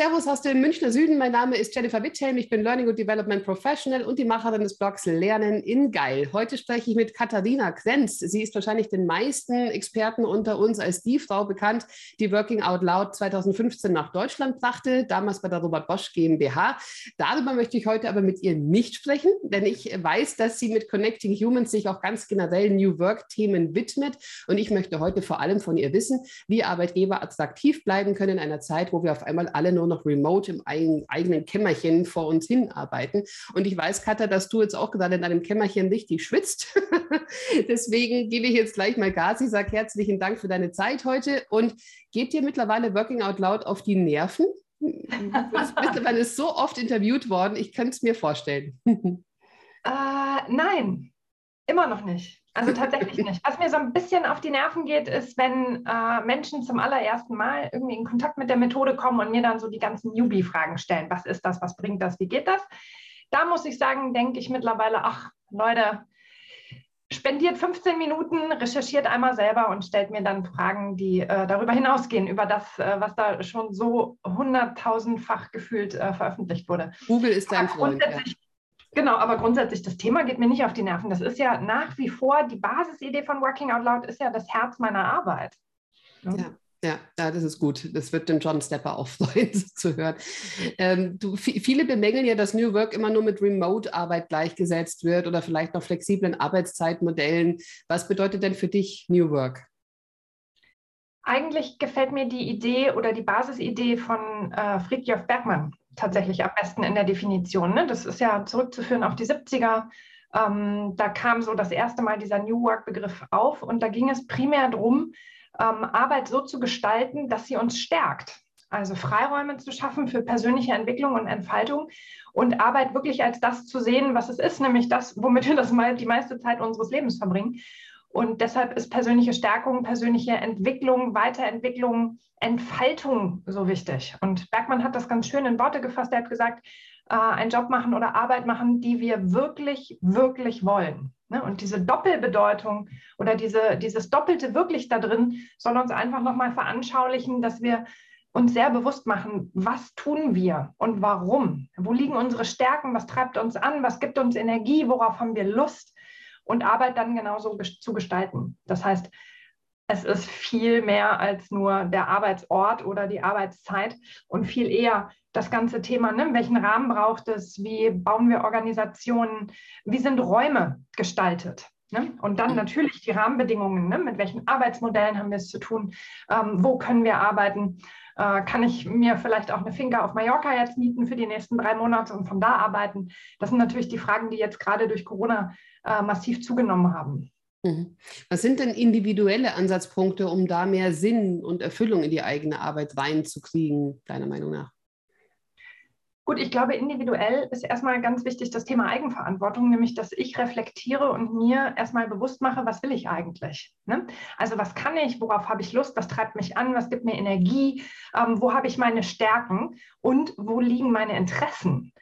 Servus aus dem Münchner Süden. Mein Name ist Jennifer Witthelm. Ich bin Learning and Development Professional und die Macherin des Blogs Lernen in Geil. Heute spreche ich mit Katharina Krenz. Sie ist wahrscheinlich den meisten Experten unter uns als die Frau bekannt, die Working Out Loud 2015 nach Deutschland brachte, damals bei der Robert Bosch GmbH. Darüber möchte ich heute aber mit ihr nicht sprechen, denn ich weiß, dass sie mit Connecting Humans sich auch ganz generell New Work-Themen widmet. Und ich möchte heute vor allem von ihr wissen, wie Arbeitgeber attraktiv bleiben können in einer Zeit, wo wir auf einmal alle nur noch remote im eigenen Kämmerchen vor uns hinarbeiten. Und ich weiß, Katha, dass du jetzt auch gerade in deinem Kämmerchen richtig schwitzt. Deswegen gebe ich jetzt gleich mal Gas. Ich sage herzlichen Dank für deine Zeit heute und geht dir mittlerweile Working Out Loud auf die Nerven? Bist mittlerweile so oft interviewt worden, ich könnte es mir vorstellen. Äh, nein, immer noch nicht. Also tatsächlich nicht. Was mir so ein bisschen auf die Nerven geht, ist, wenn äh, Menschen zum allerersten Mal irgendwie in Kontakt mit der Methode kommen und mir dann so die ganzen Newbie-Fragen stellen. Was ist das? Was bringt das? Wie geht das? Da muss ich sagen, denke ich mittlerweile, ach Leute, spendiert 15 Minuten, recherchiert einmal selber und stellt mir dann Fragen, die äh, darüber hinausgehen, über das, äh, was da schon so hunderttausendfach gefühlt äh, veröffentlicht wurde. Google ist dein Freund. Ja. Genau, aber grundsätzlich, das Thema geht mir nicht auf die Nerven. Das ist ja nach wie vor, die Basisidee von Working Out Loud ist ja das Herz meiner Arbeit. Ja. ja. Ja, das ist gut. Das wird dem John Stepper auch freuen zu hören. Ähm, du, viele bemängeln ja, dass New Work immer nur mit Remote-Arbeit gleichgesetzt wird oder vielleicht noch flexiblen Arbeitszeitmodellen. Was bedeutet denn für dich New Work? Eigentlich gefällt mir die Idee oder die Basisidee von äh, Friedjof Bergmann tatsächlich am besten in der Definition. Ne? Das ist ja zurückzuführen auf die 70er. Ähm, da kam so das erste Mal dieser New Work-Begriff auf und da ging es primär darum, ähm, Arbeit so zu gestalten, dass sie uns stärkt. Also Freiräume zu schaffen für persönliche Entwicklung und Entfaltung und Arbeit wirklich als das zu sehen, was es ist, nämlich das, womit wir das mal die meiste Zeit unseres Lebens verbringen. Und deshalb ist persönliche Stärkung, persönliche Entwicklung, Weiterentwicklung, Entfaltung so wichtig. Und Bergmann hat das ganz schön in Worte gefasst. Er hat gesagt, äh, einen Job machen oder Arbeit machen, die wir wirklich, wirklich wollen. Ne? Und diese Doppelbedeutung oder diese, dieses Doppelte wirklich da drin soll uns einfach nochmal veranschaulichen, dass wir uns sehr bewusst machen, was tun wir und warum? Wo liegen unsere Stärken? Was treibt uns an? Was gibt uns Energie? Worauf haben wir Lust? Und Arbeit dann genauso zu gestalten. Das heißt, es ist viel mehr als nur der Arbeitsort oder die Arbeitszeit und viel eher das ganze Thema, ne? welchen Rahmen braucht es, wie bauen wir Organisationen, wie sind Räume gestaltet. Ne? Und dann natürlich die Rahmenbedingungen, ne? mit welchen Arbeitsmodellen haben wir es zu tun, ähm, wo können wir arbeiten, äh, kann ich mir vielleicht auch eine Finca auf Mallorca jetzt mieten für die nächsten drei Monate und von da arbeiten. Das sind natürlich die Fragen, die jetzt gerade durch Corona äh, massiv zugenommen haben. Mhm. Was sind denn individuelle Ansatzpunkte, um da mehr Sinn und Erfüllung in die eigene Arbeit reinzukriegen, deiner Meinung nach? Gut, ich glaube, individuell ist erstmal ganz wichtig das Thema Eigenverantwortung, nämlich dass ich reflektiere und mir erstmal bewusst mache, was will ich eigentlich? Ne? Also was kann ich, worauf habe ich Lust, was treibt mich an, was gibt mir Energie, ähm, wo habe ich meine Stärken und wo liegen meine Interessen?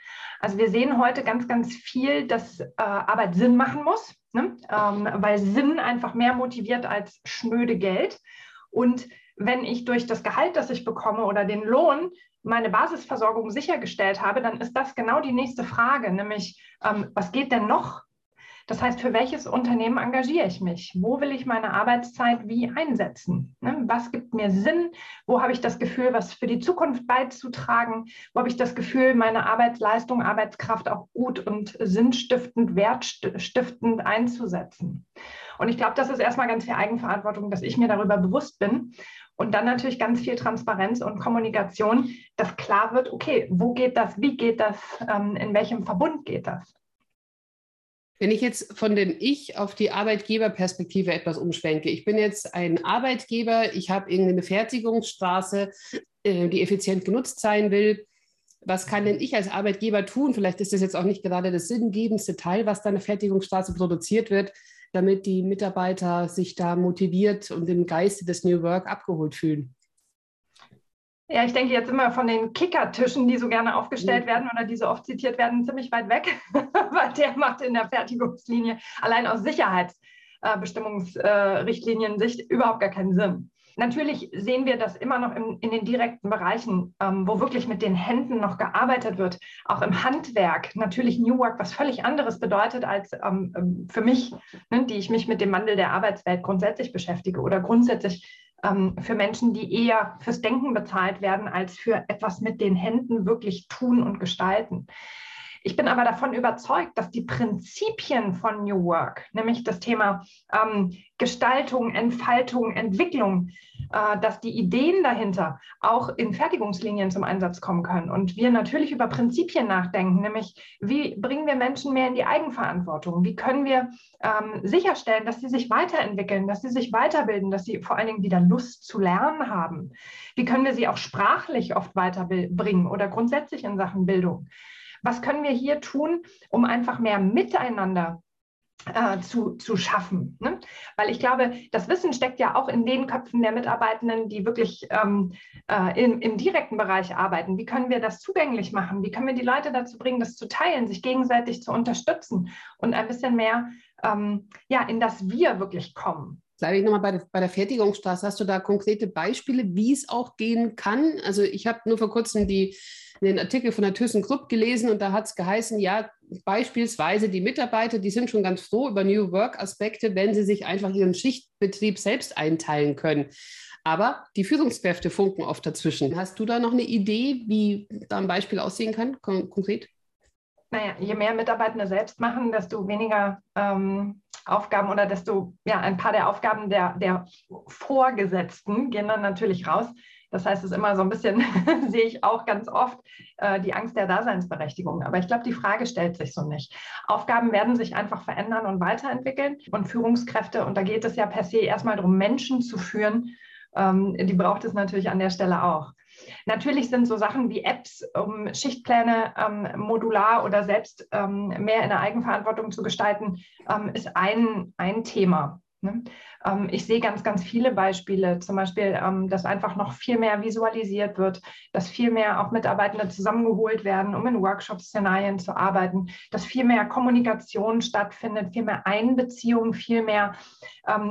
Also wir sehen heute ganz, ganz viel, dass äh, Arbeit Sinn machen muss, ne? ähm, weil Sinn einfach mehr motiviert als schnöde Geld. Und wenn ich durch das Gehalt, das ich bekomme oder den Lohn meine Basisversorgung sichergestellt habe, dann ist das genau die nächste Frage, nämlich ähm, was geht denn noch? Das heißt, für welches Unternehmen engagiere ich mich? Wo will ich meine Arbeitszeit wie einsetzen? Ne? Was gibt mir Sinn? Wo habe ich das Gefühl, was für die Zukunft beizutragen? Wo habe ich das Gefühl, meine Arbeitsleistung, Arbeitskraft auch gut und sinnstiftend, wertstiftend einzusetzen? Und ich glaube, das ist erstmal ganz viel Eigenverantwortung, dass ich mir darüber bewusst bin und dann natürlich ganz viel Transparenz und Kommunikation, dass klar wird, okay, wo geht das, wie geht das, ähm, in welchem Verbund geht das? Wenn ich jetzt von dem Ich auf die Arbeitgeberperspektive etwas umschwenke, ich bin jetzt ein Arbeitgeber, ich habe irgendeine Fertigungsstraße, äh, die effizient genutzt sein will. Was kann denn ich als Arbeitgeber tun? Vielleicht ist das jetzt auch nicht gerade das sinngebendste Teil, was da eine Fertigungsstraße produziert wird damit die Mitarbeiter sich da motiviert und im Geiste des New Work abgeholt fühlen? Ja, ich denke jetzt immer von den Kickertischen, die so gerne aufgestellt mhm. werden oder die so oft zitiert werden, ziemlich weit weg, weil der macht in der Fertigungslinie allein aus Sicherheits Gleichstellungsbestimmungsrichtlinien-Sicht äh, überhaupt gar keinen Sinn. Natürlich sehen wir das immer noch in, in den direkten Bereichen, ähm, wo wirklich mit den Händen noch gearbeitet wird, auch im Handwerk. Natürlich New Work, was völlig anderes bedeutet als ähm, ähm, für mich, ne, die ich mich mit dem Wandel der Arbeitswelt grundsätzlich beschäftige oder grundsätzlich für Menschen, die eher fürs Denken bezahlt werden, als für etwas mit den Händen wirklich tun und gestalten. Ich bin aber davon überzeugt, dass die Prinzipien von New Work, nämlich das Thema ähm, Gestaltung, Entfaltung, Entwicklung, äh, dass die Ideen dahinter auch in Fertigungslinien zum Einsatz kommen können. Und wir natürlich über Prinzipien nachdenken, nämlich wie bringen wir Menschen mehr in die Eigenverantwortung? Wie können wir ähm, sicherstellen, dass sie sich weiterentwickeln, dass sie sich weiterbilden, dass sie vor allen Dingen wieder Lust zu lernen haben? Wie können wir sie auch sprachlich oft weiterbringen oder grundsätzlich in Sachen Bildung? Was können wir hier tun, um einfach mehr miteinander äh, zu, zu schaffen. Ne? Weil ich glaube, das Wissen steckt ja auch in den Köpfen der Mitarbeitenden, die wirklich ähm, äh, im, im direkten Bereich arbeiten. Wie können wir das zugänglich machen? Wie können wir die Leute dazu bringen, das zu teilen, sich gegenseitig zu unterstützen und ein bisschen mehr ähm, ja, in das Wir wirklich kommen? Bleibe ich nochmal bei der, bei der Fertigungsstraße. Hast du da konkrete Beispiele, wie es auch gehen kann? Also ich habe nur vor kurzem die den Artikel von der ThyssenKrupp gelesen und da hat es geheißen, ja, beispielsweise die Mitarbeiter, die sind schon ganz froh über New Work-Aspekte, wenn sie sich einfach ihren Schichtbetrieb selbst einteilen können. Aber die Führungskräfte funken oft dazwischen. Hast du da noch eine Idee, wie da ein Beispiel aussehen kann, kon konkret? Naja, je mehr Mitarbeitende selbst machen, desto weniger ähm, Aufgaben oder desto, ja, ein paar der Aufgaben der, der Vorgesetzten gehen dann natürlich raus. Das heißt, es ist immer so ein bisschen, sehe ich auch ganz oft, äh, die Angst der Daseinsberechtigung. Aber ich glaube, die Frage stellt sich so nicht. Aufgaben werden sich einfach verändern und weiterentwickeln. Und Führungskräfte, und da geht es ja per se erstmal darum, Menschen zu führen, ähm, die braucht es natürlich an der Stelle auch. Natürlich sind so Sachen wie Apps, um Schichtpläne ähm, modular oder selbst ähm, mehr in der Eigenverantwortung zu gestalten, ähm, ist ein, ein Thema. Ne? Ähm, ich sehe ganz, ganz viele Beispiele, zum Beispiel, ähm, dass einfach noch viel mehr visualisiert wird, dass viel mehr auch Mitarbeitende zusammengeholt werden, um in Workshop-Szenarien zu arbeiten, dass viel mehr Kommunikation stattfindet, viel mehr Einbeziehung, viel mehr,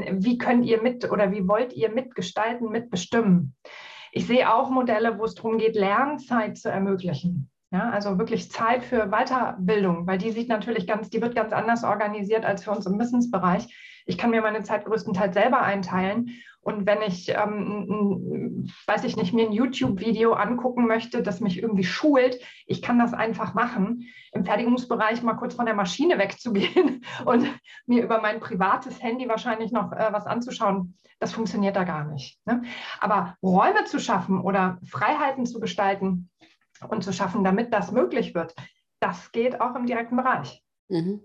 wie könnt ihr mit oder wie wollt ihr mitgestalten, mitbestimmen. Ich sehe auch Modelle, wo es darum geht, Lernzeit zu ermöglichen. Ja, also wirklich Zeit für Weiterbildung, weil die sieht natürlich ganz, die wird ganz anders organisiert als für uns im Wissensbereich. Ich kann mir meine Zeit größtenteils selber einteilen. Und wenn ich, ähm, weiß ich nicht, mir ein YouTube-Video angucken möchte, das mich irgendwie schult, ich kann das einfach machen. Im Fertigungsbereich mal kurz von der Maschine wegzugehen und mir über mein privates Handy wahrscheinlich noch äh, was anzuschauen, das funktioniert da gar nicht. Ne? Aber Räume zu schaffen oder Freiheiten zu gestalten und zu schaffen, damit das möglich wird, das geht auch im direkten Bereich. Mhm.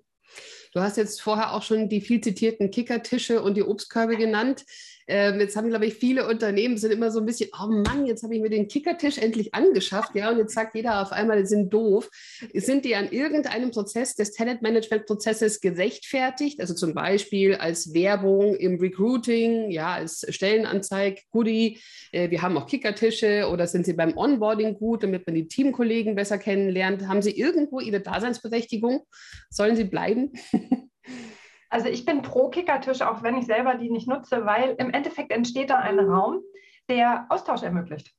Du hast jetzt vorher auch schon die viel zitierten Kickertische und die Obstkörbe genannt. Ähm, jetzt haben, glaube ich, viele Unternehmen sind immer so ein bisschen, oh Mann, jetzt habe ich mir den Kickertisch endlich angeschafft, ja, und jetzt sagt jeder auf einmal, die sind doof. Sind die an irgendeinem Prozess des Talentmanagement-Prozesses gerechtfertigt? Also zum Beispiel als Werbung im Recruiting, ja, als Stellenanzeig, Goodie, äh, wir haben auch Kickertische oder sind sie beim Onboarding gut, damit man die Teamkollegen besser kennenlernt? Haben sie irgendwo ihre Daseinsberechtigung? Sollen sie bleiben? Also ich bin pro Kickertisch, auch wenn ich selber die nicht nutze, weil im Endeffekt entsteht da ein Raum, der Austausch ermöglicht.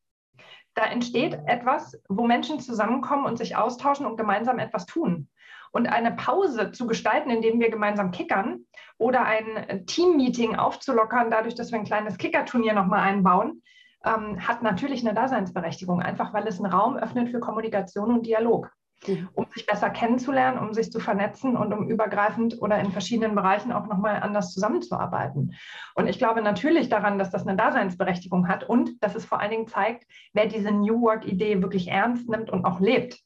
Da entsteht etwas, wo Menschen zusammenkommen und sich austauschen und gemeinsam etwas tun. Und eine Pause zu gestalten, indem wir gemeinsam kickern oder ein Team-Meeting aufzulockern, dadurch, dass wir ein kleines Kickerturnier nochmal einbauen, ähm, hat natürlich eine Daseinsberechtigung, einfach weil es einen Raum öffnet für Kommunikation und Dialog. Mhm. um sich besser kennenzulernen, um sich zu vernetzen und um übergreifend oder in verschiedenen Bereichen auch nochmal anders zusammenzuarbeiten. Und ich glaube natürlich daran, dass das eine Daseinsberechtigung hat und dass es vor allen Dingen zeigt, wer diese New Work-Idee wirklich ernst nimmt und auch lebt.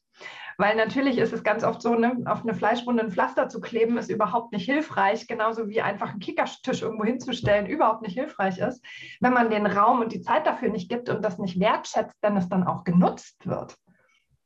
Weil natürlich ist es ganz oft so, ne, auf eine Fleischwunde ein Pflaster zu kleben, ist überhaupt nicht hilfreich, genauso wie einfach einen Kickertisch irgendwo hinzustellen überhaupt nicht hilfreich ist, wenn man den Raum und die Zeit dafür nicht gibt und das nicht wertschätzt, wenn es dann auch genutzt wird.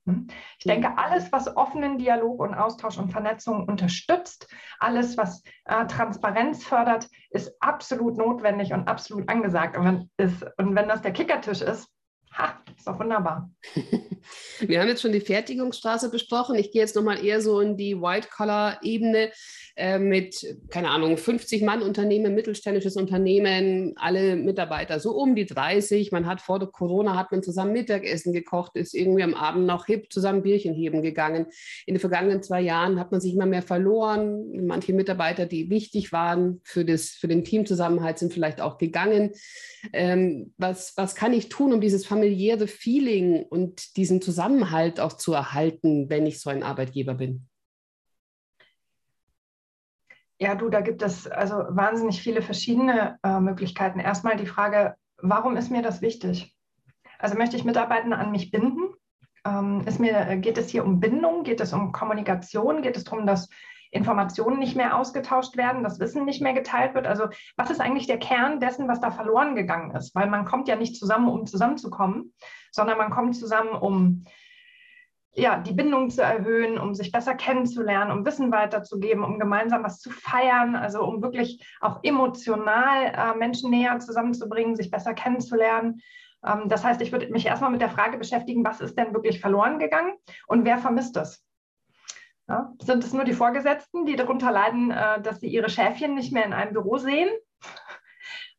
Hm? Ich denke, alles, was offenen Dialog und Austausch und Vernetzung unterstützt, alles, was äh, Transparenz fördert, ist absolut notwendig und absolut angesagt. Und wenn, ist, und wenn das der Kickertisch ist, ha, ist doch wunderbar. Wir haben jetzt schon die Fertigungsstraße besprochen. Ich gehe jetzt nochmal eher so in die White-Collar-Ebene. Äh, mit, keine Ahnung, 50 Mann Unternehmen, mittelständisches Unternehmen, alle Mitarbeiter so um die 30. Man hat vor der Corona hat man zusammen Mittagessen gekocht, ist irgendwie am Abend noch hip zusammen Bierchen heben gegangen. In den vergangenen zwei Jahren hat man sich immer mehr verloren. Manche Mitarbeiter, die wichtig waren für, das, für den Teamzusammenhalt, sind vielleicht auch gegangen. Ähm, was, was kann ich tun, um dieses familiäre Feeling und diesen Zusammenhalt auch zu erhalten, wenn ich so ein Arbeitgeber bin? Ja, du, da gibt es also wahnsinnig viele verschiedene äh, Möglichkeiten. Erstmal die Frage, warum ist mir das wichtig? Also möchte ich Mitarbeiter an mich binden? Ähm, ist mir, geht es hier um Bindung? Geht es um Kommunikation? Geht es darum, dass Informationen nicht mehr ausgetauscht werden, das Wissen nicht mehr geteilt wird? Also was ist eigentlich der Kern dessen, was da verloren gegangen ist? Weil man kommt ja nicht zusammen, um zusammenzukommen, sondern man kommt zusammen, um ja, die Bindung zu erhöhen, um sich besser kennenzulernen, um Wissen weiterzugeben, um gemeinsam was zu feiern, also um wirklich auch emotional äh, Menschen näher zusammenzubringen, sich besser kennenzulernen. Ähm, das heißt, ich würde mich erstmal mit der Frage beschäftigen, was ist denn wirklich verloren gegangen und wer vermisst es? Ja, sind es nur die Vorgesetzten, die darunter leiden, äh, dass sie ihre Schäfchen nicht mehr in einem Büro sehen?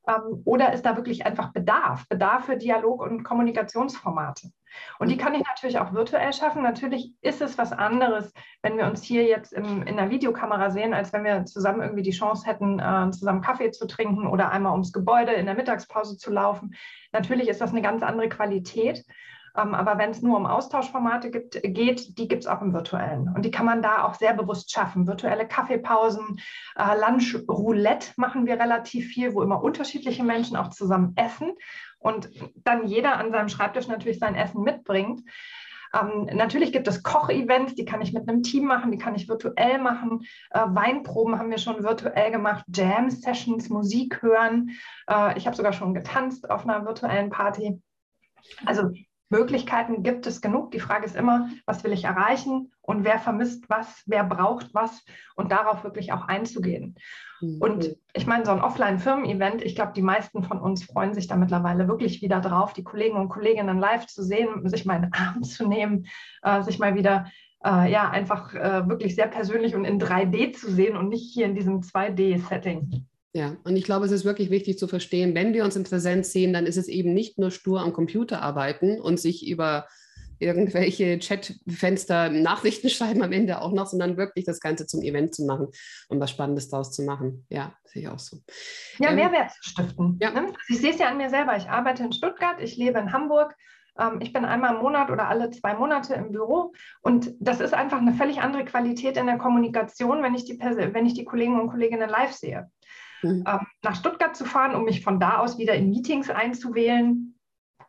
Ähm, oder ist da wirklich einfach Bedarf, Bedarf für Dialog- und Kommunikationsformate? Und die kann ich natürlich auch virtuell schaffen. Natürlich ist es was anderes, wenn wir uns hier jetzt im, in der Videokamera sehen, als wenn wir zusammen irgendwie die Chance hätten, äh, zusammen Kaffee zu trinken oder einmal ums Gebäude in der Mittagspause zu laufen. Natürlich ist das eine ganz andere Qualität. Ähm, aber wenn es nur um Austauschformate gibt, geht, die gibt es auch im virtuellen. Und die kann man da auch sehr bewusst schaffen. Virtuelle Kaffeepausen, äh, Lunch Roulette machen wir relativ viel, wo immer unterschiedliche Menschen auch zusammen essen und dann jeder an seinem Schreibtisch natürlich sein Essen mitbringt. Ähm, natürlich gibt es Kochevents, die kann ich mit einem Team machen, die kann ich virtuell machen. Äh, Weinproben haben wir schon virtuell gemacht, Jam-Sessions, Musik hören. Äh, ich habe sogar schon getanzt auf einer virtuellen Party. Also Möglichkeiten gibt es genug. Die Frage ist immer, was will ich erreichen und wer vermisst was, wer braucht was und darauf wirklich auch einzugehen. Mhm. Und ich meine, so ein Offline-Firmen-Event, ich glaube, die meisten von uns freuen sich da mittlerweile wirklich wieder drauf, die Kollegen und Kolleginnen live zu sehen, sich mal in den Arm zu nehmen, äh, sich mal wieder äh, ja einfach äh, wirklich sehr persönlich und in 3D zu sehen und nicht hier in diesem 2D-Setting. Ja, und ich glaube, es ist wirklich wichtig zu verstehen, wenn wir uns in Präsenz sehen, dann ist es eben nicht nur stur am Computer arbeiten und sich über irgendwelche Chatfenster Nachrichten schreiben am Ende auch noch, sondern wirklich das Ganze zum Event zu machen und was Spannendes daraus zu machen. Ja, sehe ich auch so. Ja, ähm, Mehrwert zu stiften. Ja. Ne? Ich sehe es ja an mir selber. Ich arbeite in Stuttgart, ich lebe in Hamburg. Ähm, ich bin einmal im Monat oder alle zwei Monate im Büro und das ist einfach eine völlig andere Qualität in der Kommunikation, wenn ich die, wenn ich die Kollegen und Kolleginnen live sehe. Mhm. Ähm, nach Stuttgart zu fahren, um mich von da aus wieder in Meetings einzuwählen,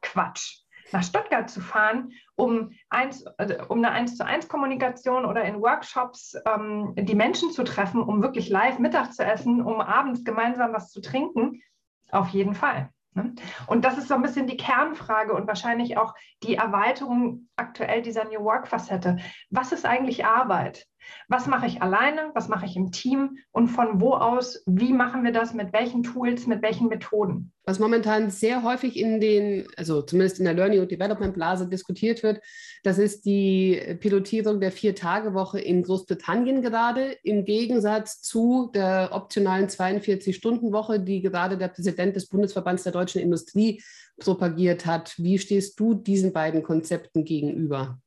Quatsch. Nach Stuttgart zu fahren, um, eins, also um eine 1 zu 1 Kommunikation oder in Workshops ähm, die Menschen zu treffen, um wirklich live Mittag zu essen, um abends gemeinsam was zu trinken, auf jeden Fall. Ne? Und das ist so ein bisschen die Kernfrage und wahrscheinlich auch die Erweiterung aktuell dieser New Work-Facette. Was ist eigentlich Arbeit? Was mache ich alleine? Was mache ich im Team? Und von wo aus? Wie machen wir das? Mit welchen Tools? Mit welchen Methoden? Was momentan sehr häufig in den, also zumindest in der Learning und Development Blase diskutiert wird, das ist die Pilotierung der Vier-Tage-Woche in Großbritannien gerade, im Gegensatz zu der optionalen 42-Stunden-Woche, die gerade der Präsident des Bundesverbands der deutschen Industrie propagiert hat. Wie stehst du diesen beiden Konzepten gegenüber?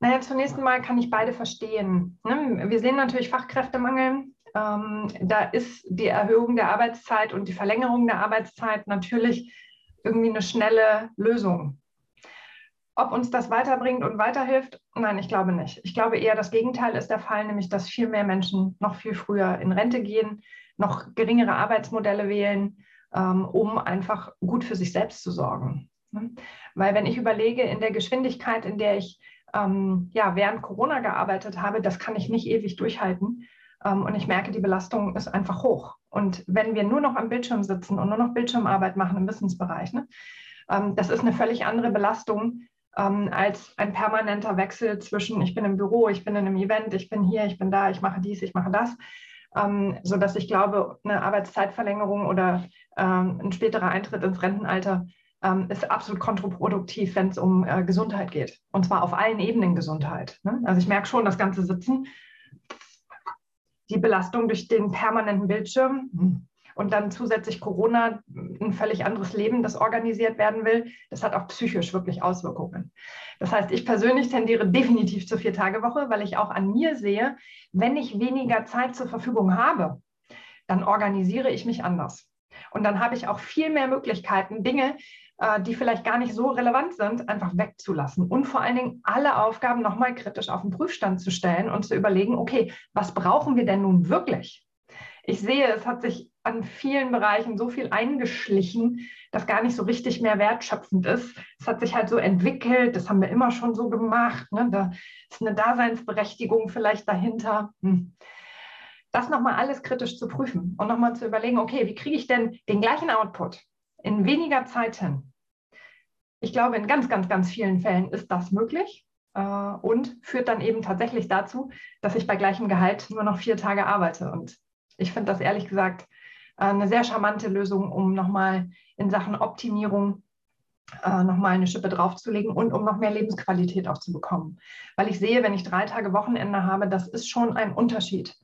Naja, zunächst einmal kann ich beide verstehen. Ne? Wir sehen natürlich Fachkräftemangel. Ähm, da ist die Erhöhung der Arbeitszeit und die Verlängerung der Arbeitszeit natürlich irgendwie eine schnelle Lösung. Ob uns das weiterbringt und weiterhilft? Nein, ich glaube nicht. Ich glaube eher, das Gegenteil ist der Fall, nämlich dass viel mehr Menschen noch viel früher in Rente gehen, noch geringere Arbeitsmodelle wählen, ähm, um einfach gut für sich selbst zu sorgen. Ne? Weil wenn ich überlege, in der Geschwindigkeit, in der ich ähm, ja, während Corona gearbeitet habe, das kann ich nicht ewig durchhalten. Ähm, und ich merke, die Belastung ist einfach hoch. Und wenn wir nur noch am Bildschirm sitzen und nur noch Bildschirmarbeit machen im Wissensbereich, ne, ähm, das ist eine völlig andere Belastung ähm, als ein permanenter Wechsel zwischen, ich bin im Büro, ich bin in einem Event, ich bin hier, ich bin da, ich mache dies, ich mache das. Ähm, sodass ich glaube, eine Arbeitszeitverlängerung oder ähm, ein späterer Eintritt ins Rentenalter ähm, ist absolut kontraproduktiv, wenn es um äh, Gesundheit geht. Und zwar auf allen Ebenen Gesundheit. Ne? Also ich merke schon, das ganze Sitzen, die Belastung durch den permanenten Bildschirm und dann zusätzlich Corona, ein völlig anderes Leben, das organisiert werden will, das hat auch psychisch wirklich Auswirkungen. Das heißt, ich persönlich tendiere definitiv zur Vier-Tage-Woche, weil ich auch an mir sehe, wenn ich weniger Zeit zur Verfügung habe, dann organisiere ich mich anders. Und dann habe ich auch viel mehr Möglichkeiten, Dinge, die vielleicht gar nicht so relevant sind, einfach wegzulassen und vor allen Dingen alle Aufgaben nochmal kritisch auf den Prüfstand zu stellen und zu überlegen, okay, was brauchen wir denn nun wirklich? Ich sehe, es hat sich an vielen Bereichen so viel eingeschlichen, das gar nicht so richtig mehr wertschöpfend ist. Es hat sich halt so entwickelt, das haben wir immer schon so gemacht. Ne? Da ist eine Daseinsberechtigung vielleicht dahinter. Hm. Das nochmal alles kritisch zu prüfen und nochmal zu überlegen, okay, wie kriege ich denn den gleichen Output in weniger Zeit hin? Ich glaube, in ganz, ganz, ganz vielen Fällen ist das möglich äh, und führt dann eben tatsächlich dazu, dass ich bei gleichem Gehalt nur noch vier Tage arbeite. Und ich finde das ehrlich gesagt äh, eine sehr charmante Lösung, um nochmal in Sachen Optimierung äh, nochmal eine Schippe draufzulegen und um noch mehr Lebensqualität auch zu bekommen. Weil ich sehe, wenn ich drei Tage Wochenende habe, das ist schon ein Unterschied.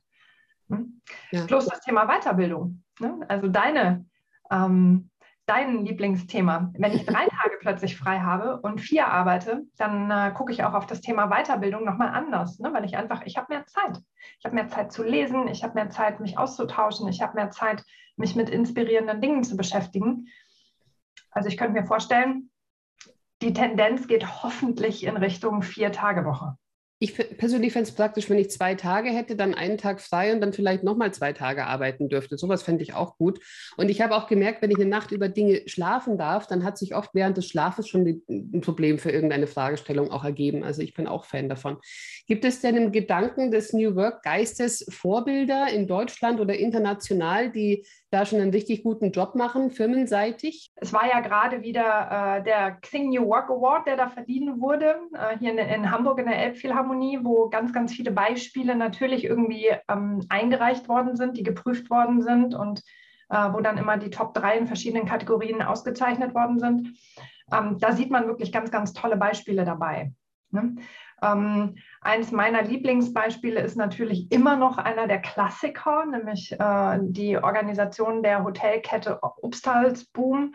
Hm? Ja. Plus das Thema Weiterbildung. Ne? Also deine, ähm, dein Lieblingsthema. Wenn ich drei Tage plötzlich frei habe und vier arbeite, dann äh, gucke ich auch auf das Thema Weiterbildung nochmal anders, ne? weil ich einfach, ich habe mehr Zeit. Ich habe mehr Zeit zu lesen, ich habe mehr Zeit, mich auszutauschen, ich habe mehr Zeit, mich mit inspirierenden Dingen zu beschäftigen. Also ich könnte mir vorstellen, die Tendenz geht hoffentlich in Richtung Vier-Tage-Woche. Ich persönlich fände es praktisch, wenn ich zwei Tage hätte, dann einen Tag frei und dann vielleicht nochmal zwei Tage arbeiten dürfte. Sowas fände ich auch gut. Und ich habe auch gemerkt, wenn ich eine Nacht über Dinge schlafen darf, dann hat sich oft während des Schlafes schon ein Problem für irgendeine Fragestellung auch ergeben. Also ich bin auch Fan davon. Gibt es denn im Gedanken des New Work Geistes Vorbilder in Deutschland oder international, die da schon einen richtig guten Job machen, firmenseitig? Es war ja gerade wieder äh, der Xing New Work Award, der da verliehen wurde, äh, hier in, in, Hamburg in der Elbphilharmonie, wo ganz, ganz viele Beispiele natürlich irgendwie ähm, eingereicht worden sind, die geprüft worden sind und äh, wo dann immer die Top 3 in verschiedenen Kategorien ausgezeichnet worden sind. Ähm, da sieht man wirklich ganz, ganz tolle Beispiele dabei. Ne? Ähm, eines meiner Lieblingsbeispiele ist natürlich immer noch einer der Klassiker, nämlich äh, die Organisation der Hotelkette Obstals Boom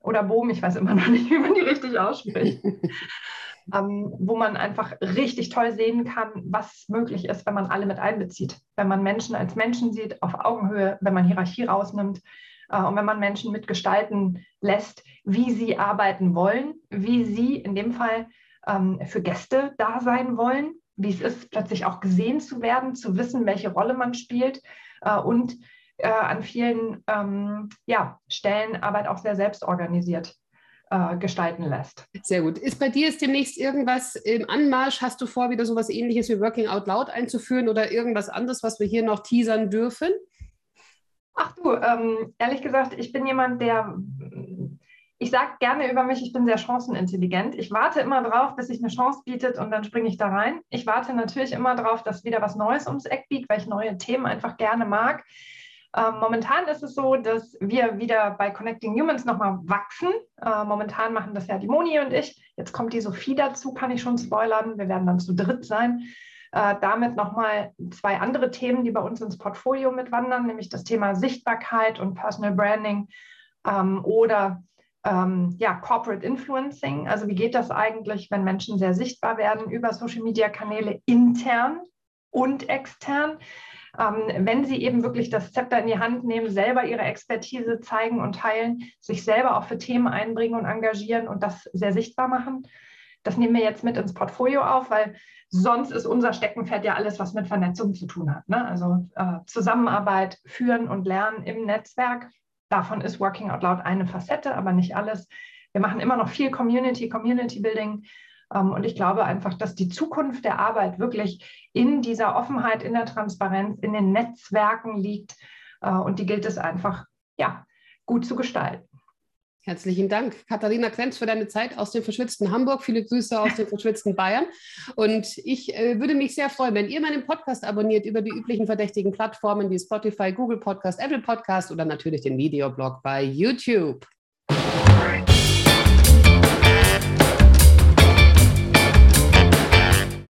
oder Boom, ich weiß immer noch nicht, wie man die richtig ausspricht. ähm, wo man einfach richtig toll sehen kann, was möglich ist, wenn man alle mit einbezieht. Wenn man Menschen als Menschen sieht, auf Augenhöhe, wenn man Hierarchie rausnimmt äh, und wenn man Menschen mitgestalten lässt, wie sie arbeiten wollen, wie sie in dem Fall ähm, für Gäste da sein wollen, wie es ist, plötzlich auch gesehen zu werden, zu wissen, welche Rolle man spielt äh, und äh, an vielen ähm, ja, Stellen Arbeit auch sehr selbstorganisiert äh, gestalten lässt. Sehr gut. Ist bei dir jetzt demnächst irgendwas im Anmarsch? Hast du vor, wieder so etwas ähnliches wie Working Out Loud einzuführen oder irgendwas anderes, was wir hier noch teasern dürfen? Ach du, ähm, ehrlich gesagt, ich bin jemand, der ich sage gerne über mich, ich bin sehr chancenintelligent. Ich warte immer drauf, bis sich eine Chance bietet und dann springe ich da rein. Ich warte natürlich immer drauf, dass wieder was Neues ums Eck biegt, weil ich neue Themen einfach gerne mag. Ähm, momentan ist es so, dass wir wieder bei Connecting Humans nochmal wachsen. Äh, momentan machen das ja die Moni und ich. Jetzt kommt die Sophie dazu, kann ich schon spoilern. Wir werden dann zu dritt sein. Äh, damit nochmal zwei andere Themen, die bei uns ins Portfolio mitwandern, nämlich das Thema Sichtbarkeit und Personal Branding ähm, oder ähm, ja, Corporate Influencing. Also wie geht das eigentlich, wenn Menschen sehr sichtbar werden über Social-Media-Kanäle intern und extern? Ähm, wenn sie eben wirklich das Zepter in die Hand nehmen, selber ihre Expertise zeigen und teilen, sich selber auch für Themen einbringen und engagieren und das sehr sichtbar machen. Das nehmen wir jetzt mit ins Portfolio auf, weil sonst ist unser Steckenpferd ja alles, was mit Vernetzung zu tun hat. Ne? Also äh, Zusammenarbeit, Führen und Lernen im Netzwerk. Davon ist Working Out Loud eine Facette, aber nicht alles. Wir machen immer noch viel Community, Community Building. Ähm, und ich glaube einfach, dass die Zukunft der Arbeit wirklich in dieser Offenheit, in der Transparenz, in den Netzwerken liegt. Äh, und die gilt es einfach, ja, gut zu gestalten. Herzlichen Dank, Katharina Krenz, für deine Zeit aus dem verschwitzten Hamburg. Viele Grüße aus dem verschwitzten Bayern. Und ich äh, würde mich sehr freuen, wenn ihr meinen Podcast abonniert über die üblichen verdächtigen Plattformen wie Spotify, Google Podcast, Apple Podcast oder natürlich den Videoblog bei YouTube.